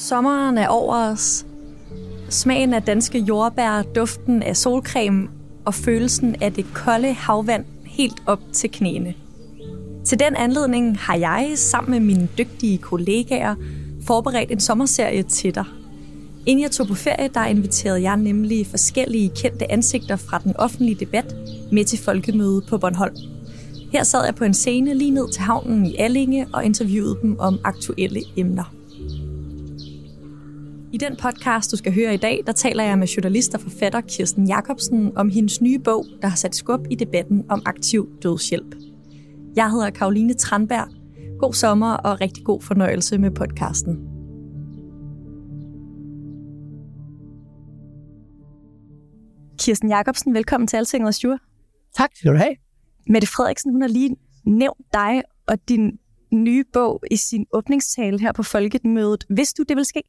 Sommeren er over os. Smagen af danske jordbær, duften af solcreme og følelsen af det kolde havvand helt op til knæene. Til den anledning har jeg sammen med mine dygtige kollegaer forberedt en sommerserie til dig. Inden jeg tog på ferie, der inviterede jeg nemlig forskellige kendte ansigter fra den offentlige debat med til folkemøde på Bornholm. Her sad jeg på en scene lige ned til havnen i Allinge og interviewede dem om aktuelle emner. I den podcast, du skal høre i dag, der taler jeg med journalist og forfatter Kirsten Jacobsen om hendes nye bog, der har sat skub i debatten om aktiv dødshjælp. Jeg hedder Karoline Tranberg. God sommer og rigtig god fornøjelse med podcasten. Kirsten Jacobsen, velkommen til Altinget og Sture. Tak skal du have. Mette Frederiksen, hun har lige nævnt dig og din nye bog i sin åbningstale her på Folkemødet. Vidste du, det vil ske?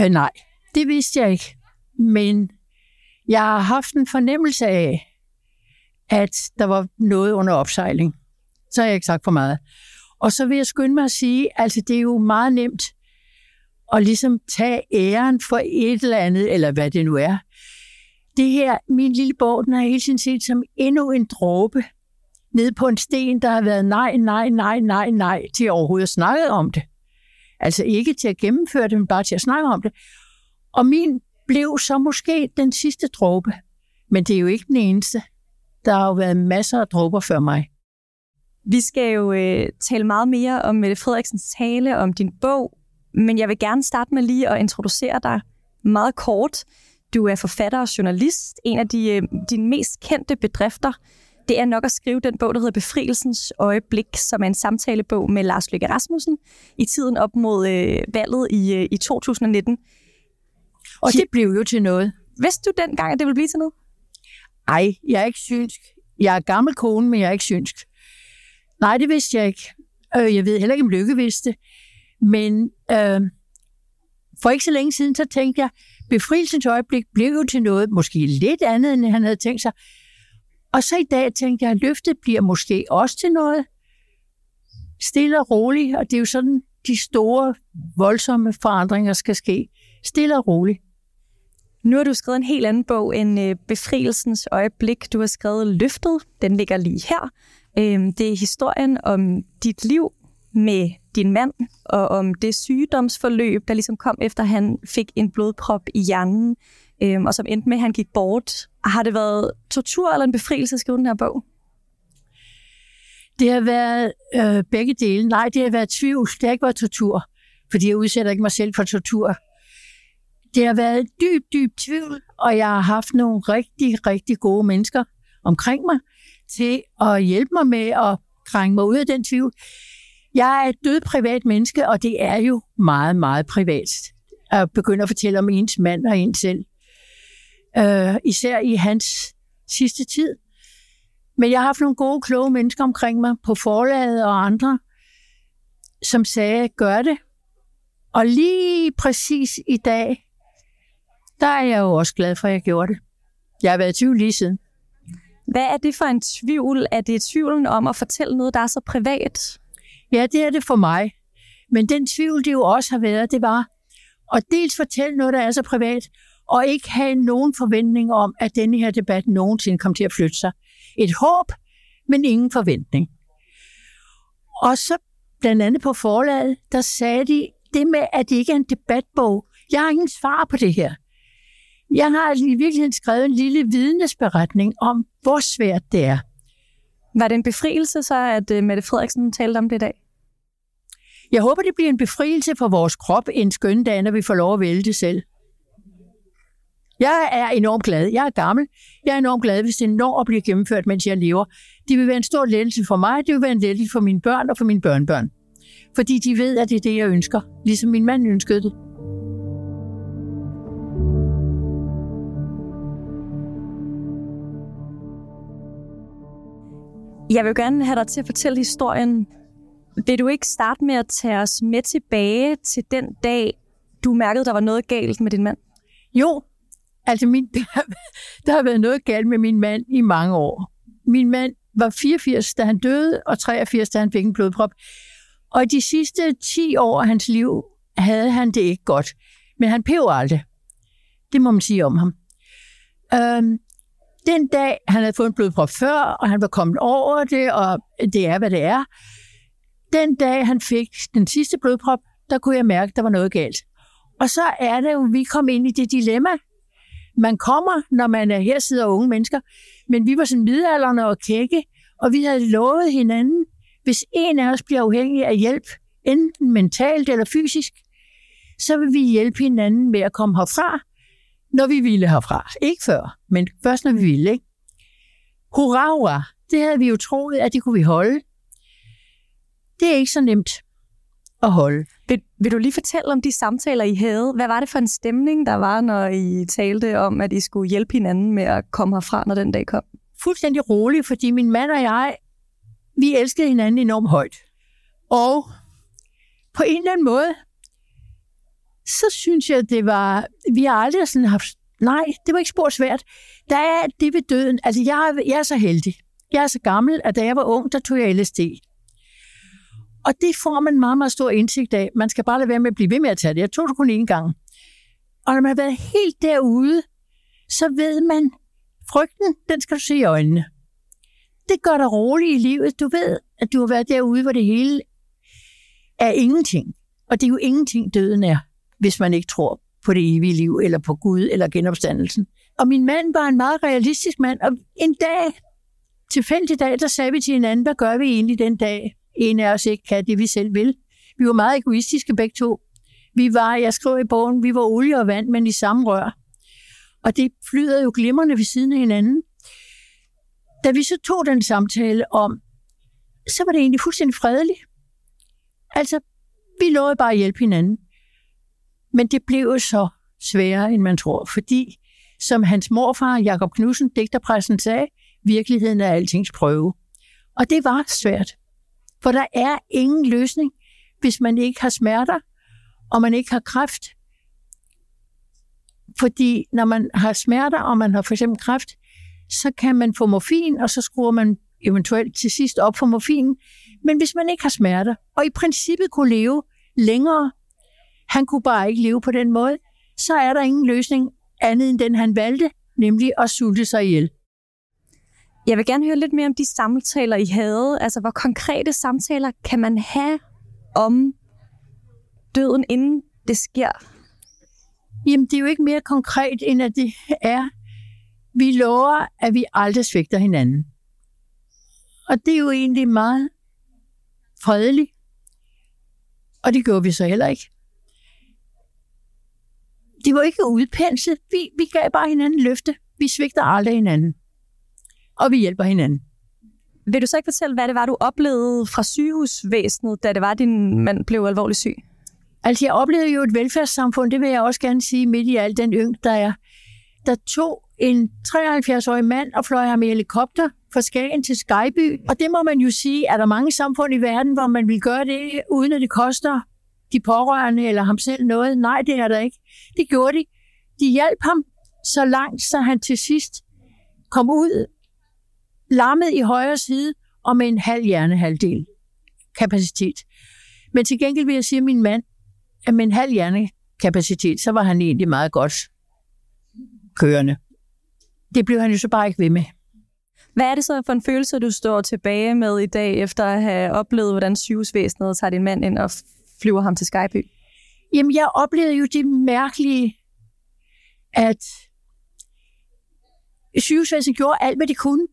Øh, nej, det vidste jeg ikke. Men jeg har haft en fornemmelse af, at der var noget under opsejling. Så har jeg ikke sagt for meget. Og så vil jeg skynde mig at sige, altså det er jo meget nemt at ligesom tage æren for et eller andet, eller hvad det nu er. Det her, min lille bog, den har hele tiden set som endnu en dråbe ned på en sten, der har været nej, nej, nej, nej, nej, til overhovedet at snakke om det. Altså ikke til at gennemføre det, men bare til at snakke om det. Og min blev så måske den sidste dråbe. Men det er jo ikke den eneste. Der har jo været masser af dråber før mig. Vi skal jo øh, tale meget mere om Mette Frederiksens tale, om din bog, men jeg vil gerne starte med lige at introducere dig meget kort. Du er forfatter og journalist. En af de, øh, dine mest kendte bedrifter, det er nok at skrive den bog, der hedder Befrielsens øjeblik, som er en samtalebog med Lars Løkke Rasmussen i tiden op mod øh, valget i, øh, i 2019. Og det blev jo til noget. Vidste du dengang, at det ville blive til noget? Ej, jeg er ikke synsk. Jeg er gammel kone, men jeg er ikke synsk. Nej, det vidste jeg ikke. Øh, jeg ved heller ikke, om Lykke vidste det. Men øh, for ikke så længe siden, så tænkte jeg, befrielsens øjeblik blev jo til noget, måske lidt andet, end han havde tænkt sig. Og så i dag tænkte jeg, at løftet bliver måske også til noget stille og roligt, og det er jo sådan, de store, voldsomme forandringer skal ske. Stille og roligt. Nu har du skrevet en helt anden bog end øh, Befrielsens øjeblik. Du har skrevet Løftet. Den ligger lige her. Øhm, det er historien om dit liv med din mand, og om det sygdomsforløb, der ligesom kom efter, han fik en blodprop i hjernen, øhm, og som endte med, at han gik bort. Har det været tortur eller en befrielse at skrive den her bog? Det har været øh, begge dele. Nej, det har været tvivl. Det har ikke været tortur, fordi jeg udsætter ikke mig selv for tortur. Det har været dyb, dyb tvivl, og jeg har haft nogle rigtig, rigtig gode mennesker omkring mig til at hjælpe mig med at krænge mig ud af den tvivl. Jeg er et død privat menneske, og det er jo meget, meget privat at begynde at fortælle om ens mand og ens selv. Uh, især i hans sidste tid. Men jeg har haft nogle gode, kloge mennesker omkring mig på forlaget og andre, som sagde, gør det. Og lige præcis i dag, der er jeg jo også glad for, at jeg gjorde det. Jeg har været i tvivl lige siden. Hvad er det for en tvivl? Er det tvivlen om at fortælle noget, der er så privat? Ja, det er det for mig. Men den tvivl, det jo også har været, det var at dels fortælle noget, der er så privat, og ikke have nogen forventning om, at denne her debat nogensinde kommer til at flytte sig. Et håb, men ingen forventning. Og så blandt andet på forlaget, der sagde de det med, at det ikke er en debatbog. Jeg har ingen svar på det her. Jeg har i virkeligheden skrevet en lille vidnesberetning om, hvor svært det er. Var det en befrielse så, at uh, Mette Frederiksen talte om det i dag? Jeg håber, det bliver en befrielse for vores krop en skøn dag, når vi får lov at vælge det selv. Jeg er enormt glad. Jeg er gammel. Jeg er enormt glad, hvis det når at blive gennemført, mens jeg lever. Det vil være en stor lettelse for mig. Det vil være en lettelse for mine børn og for mine børnebørn. Fordi de ved, at det er det, jeg ønsker. Ligesom min mand ønskede det. Jeg vil gerne have dig til at fortælle historien. Vil du ikke starte med at tage os med tilbage til den dag, du mærkede, der var noget galt med din mand? Jo, altså min, der har været noget galt med min mand i mange år. Min mand var 84, da han døde, og 83, da han fik en blodprop. Og de sidste 10 år af hans liv havde han det ikke godt. Men han pev aldrig. Det må man sige om ham. Øhm, den dag, han havde fået en blodprop før, og han var kommet over det, og det er, hvad det er. Den dag, han fik den sidste blodprop, der kunne jeg mærke, at der var noget galt. Og så er det jo, vi kom ind i det dilemma. Man kommer, når man er her sidder unge mennesker, men vi var sådan midalderne og kække, og vi havde lovet hinanden, hvis en af os bliver afhængig af hjælp, enten mentalt eller fysisk, så vil vi hjælpe hinanden med at komme herfra, når vi ville herfra. Ikke før, men først når vi ville. Ikke? Hurra, hurra. Det havde vi jo troet, at det kunne vi holde. Det er ikke så nemt at holde. Vil, vil du lige fortælle om de samtaler, I havde? Hvad var det for en stemning, der var, når I talte om, at I skulle hjælpe hinanden med at komme herfra, når den dag kom? Fuldstændig roligt, fordi min mand og jeg, vi elskede hinanden enormt højt. Og på en eller anden måde, så synes jeg, det var... Vi har aldrig sådan haft... Nej, det var ikke spor svært. Der er det ved døden. Altså, jeg, jeg er så heldig. Jeg er så gammel, at da jeg var ung, der tog jeg LSD. Og det får man meget, meget stor indsigt af. Man skal bare lade være med at blive ved med at tage det. Jeg tog det kun én gang. Og når man har været helt derude, så ved man, frygten, den skal du se i øjnene. Det gør dig rolig i livet. Du ved, at du har været derude, hvor det hele er ingenting. Og det er jo ingenting, døden er, hvis man ikke tror på det evige liv, eller på Gud, eller genopstandelsen. Og min mand var en meget realistisk mand, og en dag, tilfældig dag, der sagde vi til hinanden, hvad gør vi egentlig den dag? En af os ikke kan det, vi selv vil. Vi var meget egoistiske begge to. Vi var, jeg skrev i bogen, vi var olie og vand, men i samme rør. Og det flyder jo glimrende ved siden af hinanden. Da vi så tog den samtale om, så var det egentlig fuldstændig fredeligt. Altså, vi lovede bare at hjælpe hinanden. Men det blev jo så sværere, end man tror, fordi, som hans morfar, Jakob Knudsen, digterpræsten, sagde, virkeligheden er altings prøve. Og det var svært. For der er ingen løsning, hvis man ikke har smerter, og man ikke har kræft. Fordi når man har smerter, og man har for eksempel kræft, så kan man få morfin, og så skruer man eventuelt til sidst op for morfin. Men hvis man ikke har smerter, og i princippet kunne leve længere, han kunne bare ikke leve på den måde, så er der ingen løsning andet end den, han valgte, nemlig at sulte sig ihjel. Jeg vil gerne høre lidt mere om de samtaler, I havde. Altså, hvor konkrete samtaler kan man have om døden, inden det sker? Jamen, det er jo ikke mere konkret, end at det er, vi lover, at vi aldrig svigter hinanden. Og det er jo egentlig meget fredeligt. Og det gjorde vi så heller ikke. Det var ikke udpenslet. Vi, vi gav bare hinanden løfte. Vi svigter aldrig hinanden. Og vi hjælper hinanden. Vil du så ikke fortælle, hvad det var, du oplevede fra sygehusvæsenet, da det var, din mand blev alvorligt syg? Altså, jeg oplevede jo et velfærdssamfund, det vil jeg også gerne sige, midt i al den yng, der er. Der tog en 73-årig mand og fløj ham i helikopter fra Skagen til Skyby. Og det må man jo sige, at der er mange samfund i verden, hvor man vil gøre det, uden at det koster de pårørende eller ham selv noget. Nej, det er der ikke. Det gjorde de. De hjalp ham så langt, så han til sidst kom ud lammet i højre side og med en halv hjernehalvdel kapacitet. Men til gengæld vil jeg sige, at min mand, at med en halv hjernekapacitet, så var han egentlig meget godt kørende. Det blev han jo så bare ikke ved med. Hvad er det så for en følelse, du står tilbage med i dag, efter at have oplevet, hvordan sygehusvæsenet tager din mand ind og flyver ham til Skyby? Jamen, jeg oplevede jo det mærkelige, at sygehusvæsenet gjorde alt, hvad de kunne.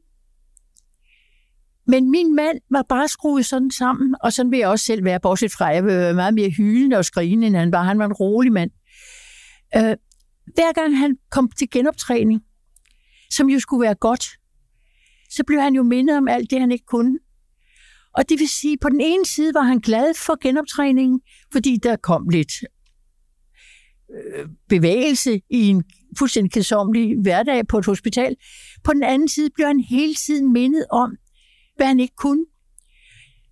Men min mand var bare skruet sådan sammen, og sådan vil jeg også selv være, bortset fra, at jeg vil være meget mere hylende og skrigende, end han var. Han var en rolig mand. Øh, hver gang han kom til genoptræning, som jo skulle være godt, så blev han jo mindet om alt det, han ikke kunne. Og det vil sige, på den ene side var han glad for genoptræningen, fordi der kom lidt øh, bevægelse i en fuldstændig kedsomlig hverdag på et hospital. På den anden side blev han hele tiden mindet om, hvad han ikke kunne.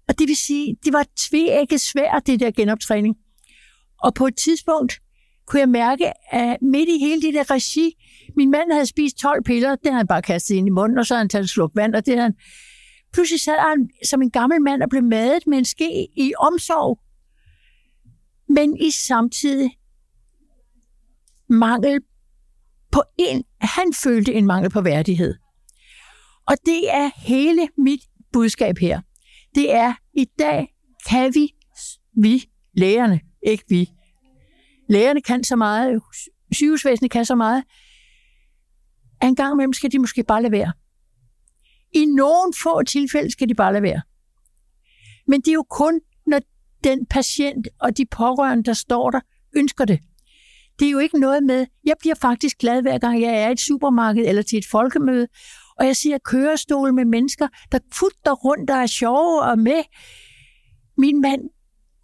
Og det vil sige, det var tvækket svært, det der genoptræning. Og på et tidspunkt kunne jeg mærke, at midt i hele det der regi, min mand havde spist 12 piller, det havde han bare kastet ind i munden, og så havde han taget et sluk vand, og det havde han... Pludselig sad han som en gammel mand og blev madet med en ske i omsorg. men i samtidig mangel på en, han følte en mangel på værdighed. Og det er hele mit budskab her. Det er, i dag kan vi, vi, lægerne, ikke vi. Lægerne kan så meget, sygehusvæsenet kan så meget, at en gang imellem skal de måske bare lade være. I nogle få tilfælde skal de bare lade være. Men det er jo kun, når den patient og de pårørende, der står der, ønsker det. Det er jo ikke noget med, jeg bliver faktisk glad hver gang jeg er i et supermarked eller til et folkemøde, og jeg siger kørestol med mennesker, der futter rundt og er sjove og med. Min mand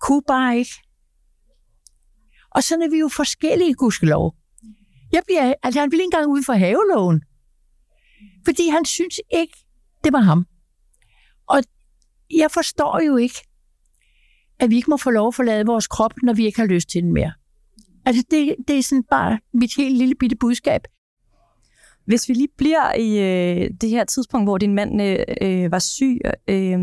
kunne bare ikke. Og sådan er vi jo forskellige, gudskelov. Jeg bliver, altså han ville ikke engang ud for haveloven. Fordi han synes ikke, det var ham. Og jeg forstår jo ikke, at vi ikke må få lov at forlade vores krop, når vi ikke har lyst til den mere. Altså det, det er sådan bare mit helt lille bitte budskab. Hvis vi lige bliver i øh, det her tidspunkt, hvor din mand øh, øh var syg, øh,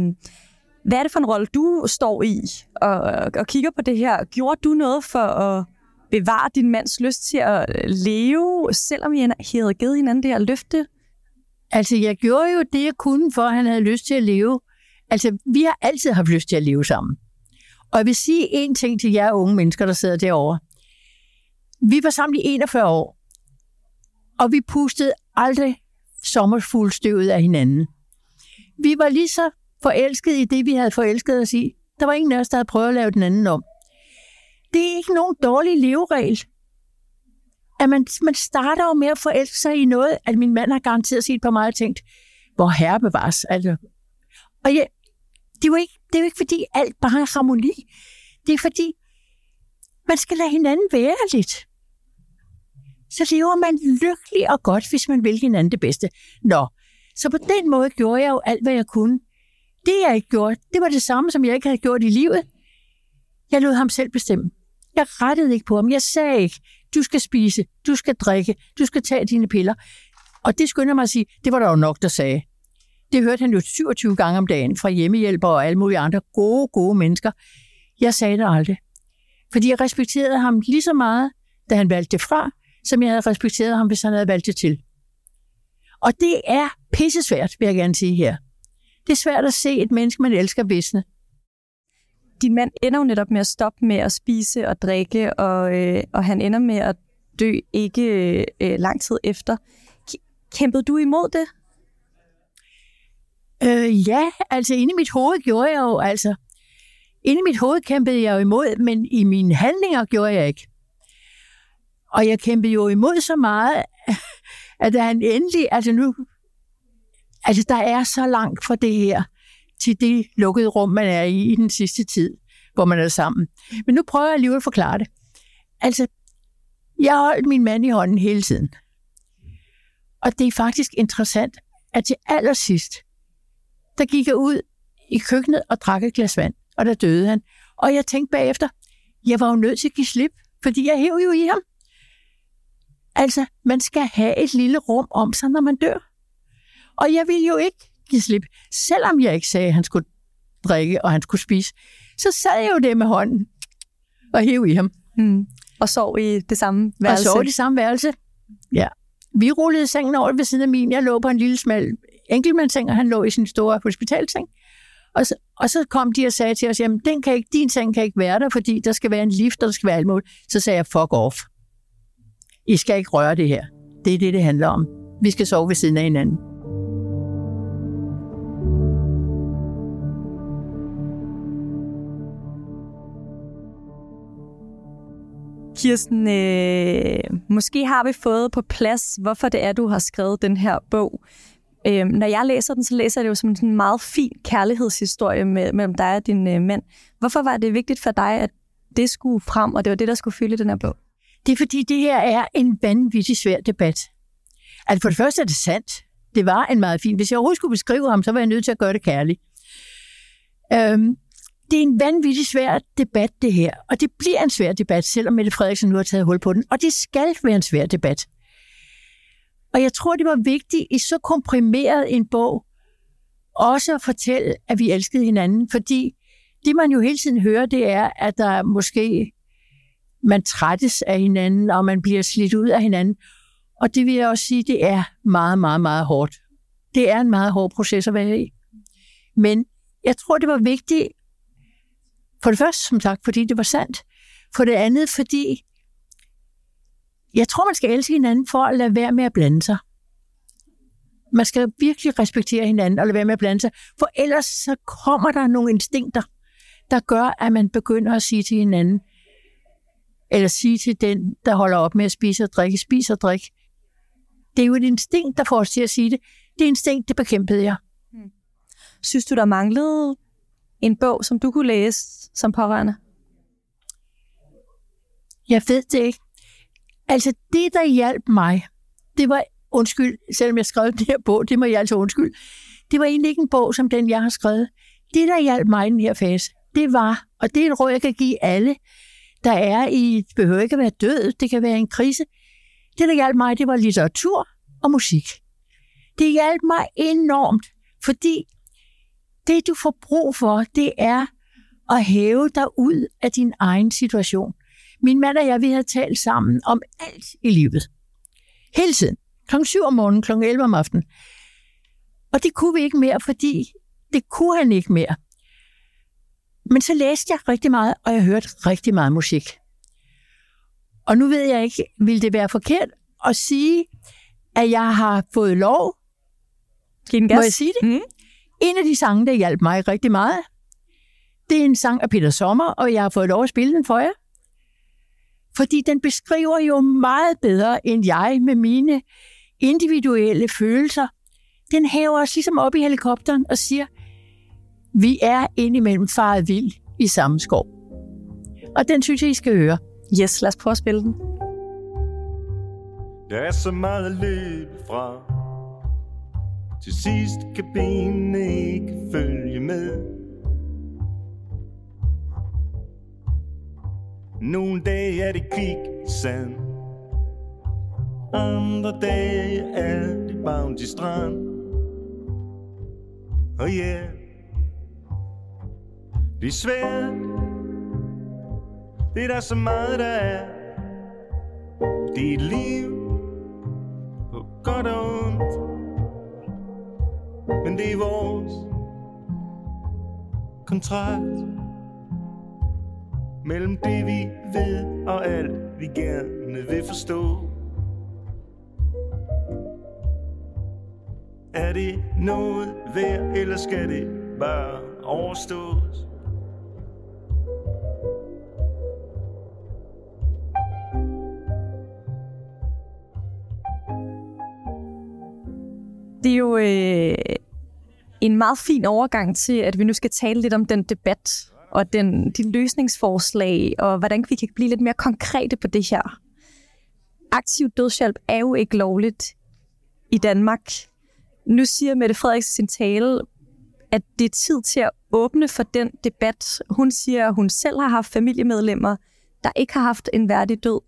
hvad er det for en rolle, du står i og, og kigger på det her? Gjorde du noget for at bevare din mands lyst til at øh, leve, selvom I havde givet hinanden det her løfte? Altså, jeg gjorde jo det, jeg kunne, for at han havde lyst til at leve. Altså, vi har altid haft lyst til at leve sammen. Og jeg vil sige en ting til jer unge mennesker, der sidder derovre. Vi var sammen i 41 år, og vi pustede aldrig sommerfuldstøvet af hinanden. Vi var lige så forelskede i det, vi havde forelsket os i. Der var ingen af os, der havde prøvet at lave den anden om. Det er ikke nogen dårlig leveregel. At man, man starter jo med at forelske sig i noget, at min mand har garanteret set på mig og tænkt, hvor herre bevares. Altså. Og ja, det, er jo ikke, det er jo ikke, fordi alt bare er harmoni. Det er fordi, man skal lade hinanden være lidt så lever man lykkelig og godt, hvis man vil hinanden det bedste. Nå, så på den måde gjorde jeg jo alt, hvad jeg kunne. Det, jeg ikke gjorde, det var det samme, som jeg ikke havde gjort i livet. Jeg lod ham selv bestemme. Jeg rettede ikke på ham. Jeg sagde ikke, du skal spise, du skal drikke, du skal tage dine piller. Og det skynder mig at sige, det var der jo nok, der sagde. Det hørte han jo 27 gange om dagen fra hjemmehjælper og alle mulige andre gode, gode mennesker. Jeg sagde det aldrig. Fordi jeg respekterede ham lige så meget, da han valgte det fra, som jeg havde respekteret ham, hvis han havde valgt det til. Og det er pissesvært, vil jeg gerne sige her. Det er svært at se et menneske, man elsker, visne. Din mand ender jo netop med at stoppe med at spise og drikke, og, øh, og han ender med at dø ikke øh, lang tid efter. Kæmpede du imod det? Øh, ja, altså inde i mit hoved gjorde jeg jo, altså, inde i mit hoved kæmpede jeg jo imod, men i mine handlinger gjorde jeg ikke. Og jeg kæmpede jo imod så meget, at da han endelig, altså nu, altså der er så langt fra det her, til det lukkede rum, man er i i den sidste tid, hvor man er sammen. Men nu prøver jeg alligevel at forklare det. Altså, jeg har holdt min mand i hånden hele tiden. Og det er faktisk interessant, at til allersidst, der gik jeg ud i køkkenet og drak et glas vand, og der døde han. Og jeg tænkte bagefter, jeg var jo nødt til at give slip, fordi jeg hæv jo i ham. Altså, man skal have et lille rum om sig, når man dør. Og jeg vil jo ikke give slip, selvom jeg ikke sagde, at han skulle drikke og han skulle spise. Så sad jeg jo det med hånden og hæv i ham. Mm. Og sov i det samme værelse. Og sov i det samme værelse. Ja. Vi rullede sengen over ved siden af min. Jeg lå på en lille smal enkeltmandsseng, og han lå i sin store hospitalseng. Og så, og så kom de og sagde til os, jamen den kan ikke, din seng kan ikke være der, fordi der skal være en lift, og der skal være alt muligt. Så sagde jeg, fuck off. I skal ikke røre det her. Det er det, det handler om. Vi skal sove ved siden af hinanden. Kirsten, øh, måske har vi fået på plads, hvorfor det er, du har skrevet den her bog. Øh, når jeg læser den, så læser jeg det jo som en meget fin kærlighedshistorie med, mellem dig og din øh, mand. Hvorfor var det vigtigt for dig, at det skulle frem, og det var det, der skulle fylde den her bog? Det er fordi, det her er en vanvittig svær debat. Altså for det første er det sandt. Det var en meget fin. Hvis jeg overhovedet skulle beskrive ham, så var jeg nødt til at gøre det kærligt. Øhm, det er en vanvittig svær debat, det her. Og det bliver en svær debat, selvom Mette Frederiksen nu har taget hul på den. Og det skal være en svær debat. Og jeg tror, det var vigtigt i så komprimeret en bog, også at fortælle, at vi elskede hinanden. Fordi det, man jo hele tiden hører, det er, at der måske man trættes af hinanden, og man bliver slidt ud af hinanden. Og det vil jeg også sige, det er meget, meget, meget hårdt. Det er en meget hård proces at være i. Men jeg tror, det var vigtigt, for det første, som sagt, fordi det var sandt. For det andet, fordi jeg tror, man skal elske hinanden for at lade være med at blande sig. Man skal virkelig respektere hinanden og lade være med at blande sig, for ellers så kommer der nogle instinkter, der gør, at man begynder at sige til hinanden, eller sige til den, der holder op med at spise og drikke, spise og drikke. Det er jo et instinkt, der får os til at sige det. Det instinkt, det bekæmpede jeg. Hmm. Synes du, der manglede en bog, som du kunne læse som pårørende? Jeg ved det ikke. Altså, det, der hjalp mig, det var, undskyld, selvom jeg skrev den her bog, det må jeg altså undskyld, det var egentlig ikke en bog som den, jeg har skrevet. Det, der hjalp mig i den her fase, det var, og det er et råd, jeg kan give alle, der er i, det behøver ikke at være død, det kan være en krise. Det, der hjalp mig, det var litteratur og musik. Det hjalp mig enormt, fordi det, du får brug for, det er at hæve dig ud af din egen situation. Min mand og jeg, vi har talt sammen om alt i livet. Hele tiden. Klokken 7 om morgenen, klokken 11 om aftenen. Og det kunne vi ikke mere, fordi det kunne han ikke mere. Men så læste jeg rigtig meget, og jeg hørte rigtig meget musik. Og nu ved jeg ikke, vil det være forkert at sige, at jeg har fået lov. Giv Må jeg sige det? Mm. En af de sange, der hjalp mig rigtig meget, det er en sang af Peter Sommer, og jeg har fået lov at spille den for jer. Fordi den beskriver jo meget bedre end jeg med mine individuelle følelser. Den hæver os ligesom op i helikopteren og siger, vi er indimellem faret vild i samme skov. Og den synes jeg, I skal høre. Yes, lad os prøve at spille den. Der er så meget at løbe fra Til sidst kan benene ikke følge med Nogle dage er det kviksand Andre dage er det bounty strand Og oh yeah det er svært Det er der så meget der er Det er et liv På godt og ondt Men det er vores kontrakt mellem det vi ved og alt vi gerne vil forstå. Er det noget værd, eller skal det bare overstås? Det er jo øh, en meget fin overgang til, at vi nu skal tale lidt om den debat, og den, de løsningsforslag, og hvordan vi kan blive lidt mere konkrete på det her. Aktiv dødshjælp er jo ikke lovligt i Danmark. Nu siger Mette Frederiksen sin tale, at det er tid til at åbne for den debat. Hun siger, at hun selv har haft familiemedlemmer, der ikke har haft en værdig død.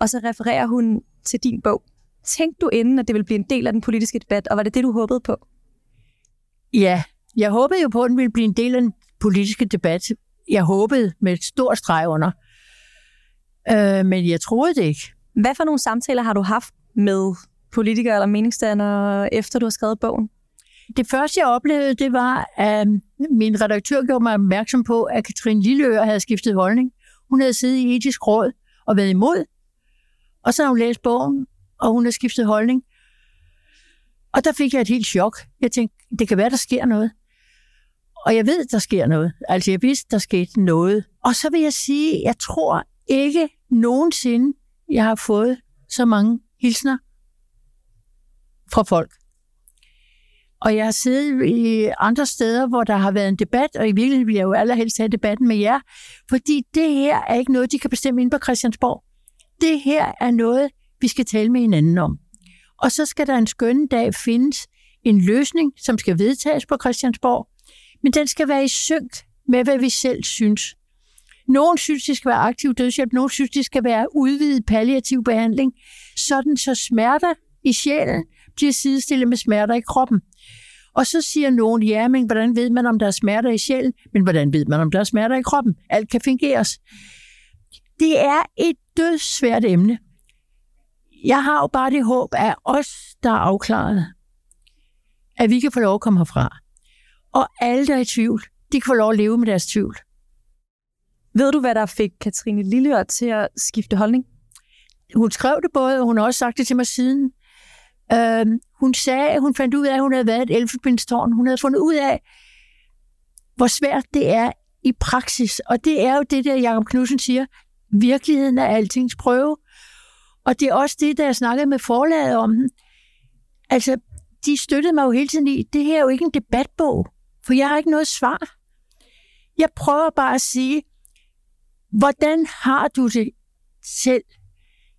Og så refererer hun til din bog. Tænkte du inden, at det ville blive en del af den politiske debat, og var det det, du håbede på? Ja, jeg håbede jo på, at den ville blive en del af den politiske debat. Jeg håbede med et stort streg under. Øh, men jeg troede det ikke. Hvad for nogle samtaler har du haft med politikere eller meningsdannere, efter du har skrevet bogen? Det første, jeg oplevede, det var, at min redaktør gjorde mig opmærksom på, at Katrine Lilleør havde skiftet holdning. Hun havde siddet i etisk råd og været imod, og så har hun læst bogen, og hun har skiftet holdning. Og der fik jeg et helt chok. Jeg tænkte, det kan være, der sker noget. Og jeg ved, der sker noget. Altså, jeg vidste, der skete noget. Og så vil jeg sige, jeg tror ikke nogensinde, jeg har fået så mange hilsner fra folk. Og jeg har siddet i andre steder, hvor der har været en debat, og i virkeligheden vil jeg jo allerhelst have debatten med jer, fordi det her er ikke noget, de kan bestemme ind på Christiansborg. Det her er noget, vi skal tale med hinanden om. Og så skal der en skønne dag findes en løsning, som skal vedtages på Christiansborg, men den skal være i synk med, hvad vi selv synes. Nogen synes, det skal være aktiv dødshjælp, nogen synes, det skal være udvidet palliativ behandling, sådan så smerter i sjælen bliver sidestillet med smerter i kroppen. Og så siger nogen, ja, men hvordan ved man, om der er smerter i sjælen? Men hvordan ved man, om der er smerter i kroppen? Alt kan fingeres. Det er et dødsvært emne. Jeg har jo bare det håb af os, der er afklaret, at vi kan få lov at komme herfra. Og alle, der er i tvivl, de kan få lov at leve med deres tvivl. Ved du, hvad der fik Katrine Lilleør til at skifte holdning? Hun skrev det både, og hun har også sagt det til mig siden. Øhm, hun sagde, at hun fandt ud af, at hun havde været et elfenbindstårn. Hun havde fundet ud af, hvor svært det er i praksis. Og det er jo det, der Jacob Knudsen siger. Virkeligheden er altings prøve. Og det er også det, der jeg snakkede med forlaget om. Altså, de støttede mig jo hele tiden i, det her er jo ikke en debatbog, for jeg har ikke noget svar. Jeg prøver bare at sige, hvordan har du det selv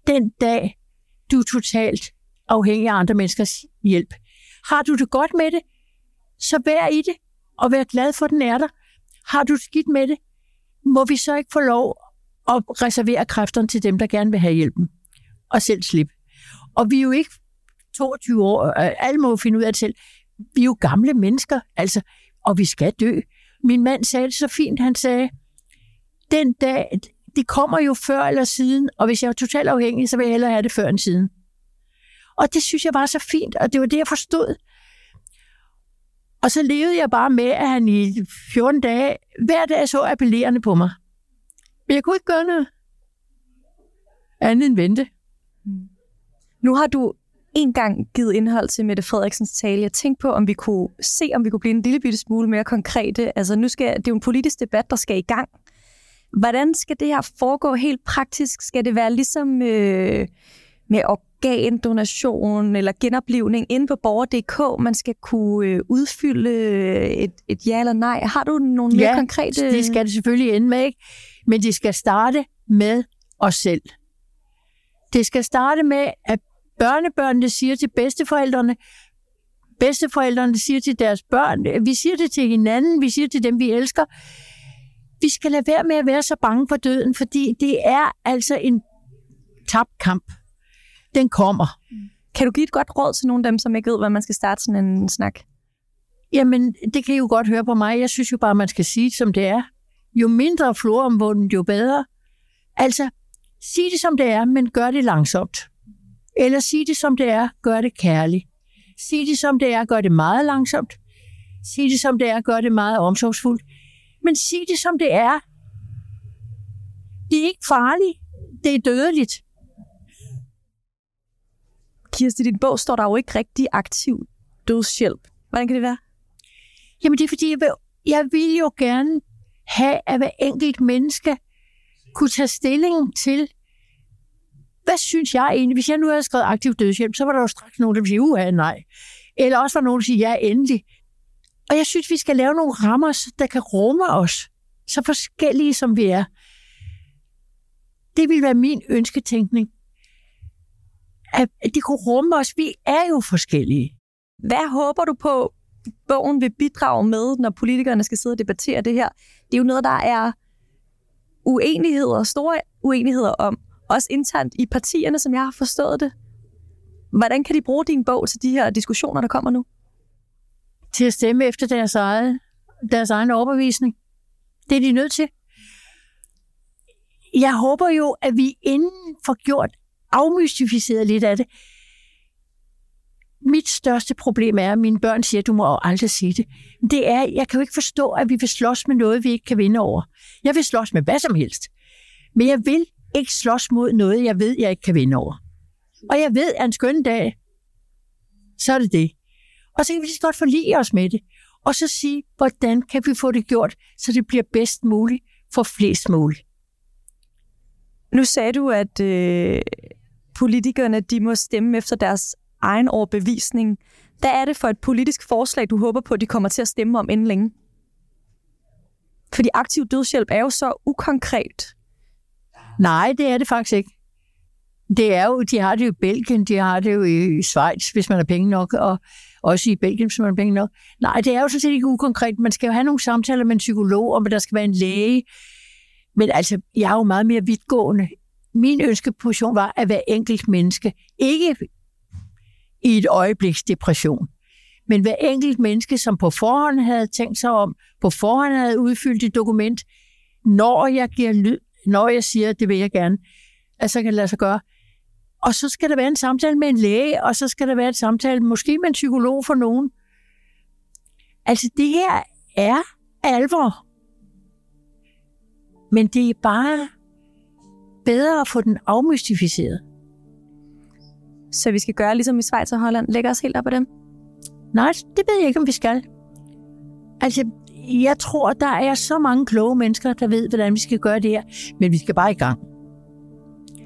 den dag, du er totalt afhængig af andre menneskers hjælp? Har du det godt med det, så vær i det, og vær glad for, at den er der. Har du skidt med det, må vi så ikke få lov at reservere kræfterne til dem, der gerne vil have hjælpen, og selv slippe. Og vi er jo ikke 22 år, og alle må finde ud af det selv. Vi er jo gamle mennesker, altså, og vi skal dø. Min mand sagde det så fint, han sagde, den dag, det kommer jo før eller siden, og hvis jeg er totalt afhængig, så vil jeg hellere have det før end siden. Og det synes jeg var så fint, og det var det, jeg forstod. Og så levede jeg bare med, at han i 14 dage, hver dag så appellerende på mig. Men jeg kunne ikke gøre noget andet end vente. Nu har du en gang givet indhold til Mette Frederiksens tale. Jeg tænkte på, om vi kunne se, om vi kunne blive en lille bitte smule mere konkrete. Altså nu skal, det er jo en politisk debat, der skal i gang. Hvordan skal det her foregå helt praktisk? Skal det være ligesom øh, med organdonation eller genoplivning inde på borger.dk, man skal kunne øh, udfylde et, et ja eller nej? Har du nogle ja, mere konkrete... det skal det selvfølgelig ende med, ikke? Men det skal starte med os selv. Det skal starte med, at børnebørnene siger til bedsteforældrene, bedsteforældrene siger til deres børn, vi siger det til hinanden, vi siger til dem, vi elsker, vi skal lade være med at være så bange for døden, fordi det er altså en tabt kamp. Den kommer. Kan du give et godt råd til nogle af dem, som ikke ved, hvad man skal starte sådan en snak? Jamen, det kan I jo godt høre på mig. Jeg synes jo bare, man skal sige som det er. Jo mindre floromvunden, jo bedre. Altså, sig det, som det er, men gør det langsomt. Eller sig det, som det er, gør det kærligt. Sig det, som det er, gør det meget langsomt. Sig det, som det er, gør det meget omsorgsfuldt. Men sig det, som det er. Det er ikke farligt. Det er dødeligt. Kirsti, i din bog står der jo ikke rigtig aktiv dødshjælp. Hvordan kan det være? Jamen det er fordi, jeg vil, jeg vil jo gerne have, at hver enkelt menneske kunne tage stilling til, hvad synes jeg egentlig? Hvis jeg nu havde skrevet aktiv dødshjælp, så var der jo straks nogen, der ville sige, uha, nej. Eller også var nogen, der siger, ja, endelig. Og jeg synes, vi skal lave nogle rammer, der kan rumme os, så forskellige som vi er. Det vil være min ønsketænkning. At de kunne rumme os. Vi er jo forskellige. Hvad håber du på, bogen vil bidrage med, når politikerne skal sidde og debattere det her? Det er jo noget, der er uenigheder, store uenigheder om, også internt i partierne, som jeg har forstået det. Hvordan kan de bruge din bog til de her diskussioner, der kommer nu? Til at stemme efter deres, eget, deres egen overbevisning. Det er de nødt til. Jeg håber jo, at vi inden får gjort afmystificeret lidt af det. Mit største problem er, at mine børn siger, at du må aldrig sige det. Det er, jeg kan jo ikke forstå, at vi vil slås med noget, vi ikke kan vinde over. Jeg vil slås med hvad som helst. Men jeg vil ikke slås mod noget, jeg ved, jeg ikke kan vinde over. Og jeg ved, at en skøn dag, så er det det. Og så kan vi lige godt forlige os med det. Og så sige, hvordan kan vi få det gjort, så det bliver bedst muligt for flest muligt. Nu sagde du, at øh, politikerne de må stemme efter deres egen overbevisning. Hvad er det for et politisk forslag, du håber på, at de kommer til at stemme om inden længe? Fordi aktiv dødshjælp er jo så ukonkret. Nej, det er det faktisk ikke. Det er jo, de har det jo i Belgien, de har det jo i Schweiz, hvis man har penge nok, og også i Belgien, hvis man har penge nok. Nej, det er jo sådan set ikke ukonkret. Man skal jo have nogle samtaler med en psykolog, om at der skal være en læge. Men altså, jeg er jo meget mere vidtgående. Min ønskeposition var at være enkelt menneske. Ikke i et øjebliks depression. Men hver enkelt menneske, som på forhånd havde tænkt sig om, på forhånd havde udfyldt et dokument, når jeg giver lyd, når jeg siger, det vil jeg gerne, at så kan det lade sig gøre. Og så skal der være en samtale med en læge, og så skal der være en samtale måske med en psykolog for nogen. Altså det her er alvor. Men det er bare bedre at få den afmystificeret. Så vi skal gøre ligesom i Schweiz og Holland, lægge os helt op af dem? Nej, det ved jeg ikke, om vi skal. Altså, jeg tror, der er så mange kloge mennesker, der ved, hvordan vi skal gøre det her, men vi skal bare i gang.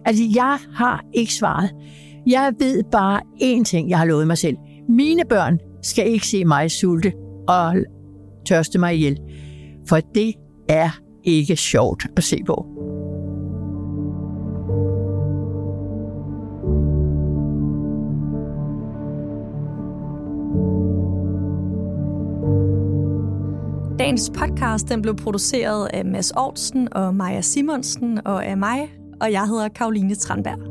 Altså, jeg har ikke svaret. Jeg ved bare én ting, jeg har lovet mig selv. Mine børn skal ikke se mig sulte og tørste mig ihjel. For det er ikke sjovt at se på. Dagens podcast den blev produceret af Mads Aarhusen og Maja Simonsen og af mig, og jeg hedder Karoline Tranberg.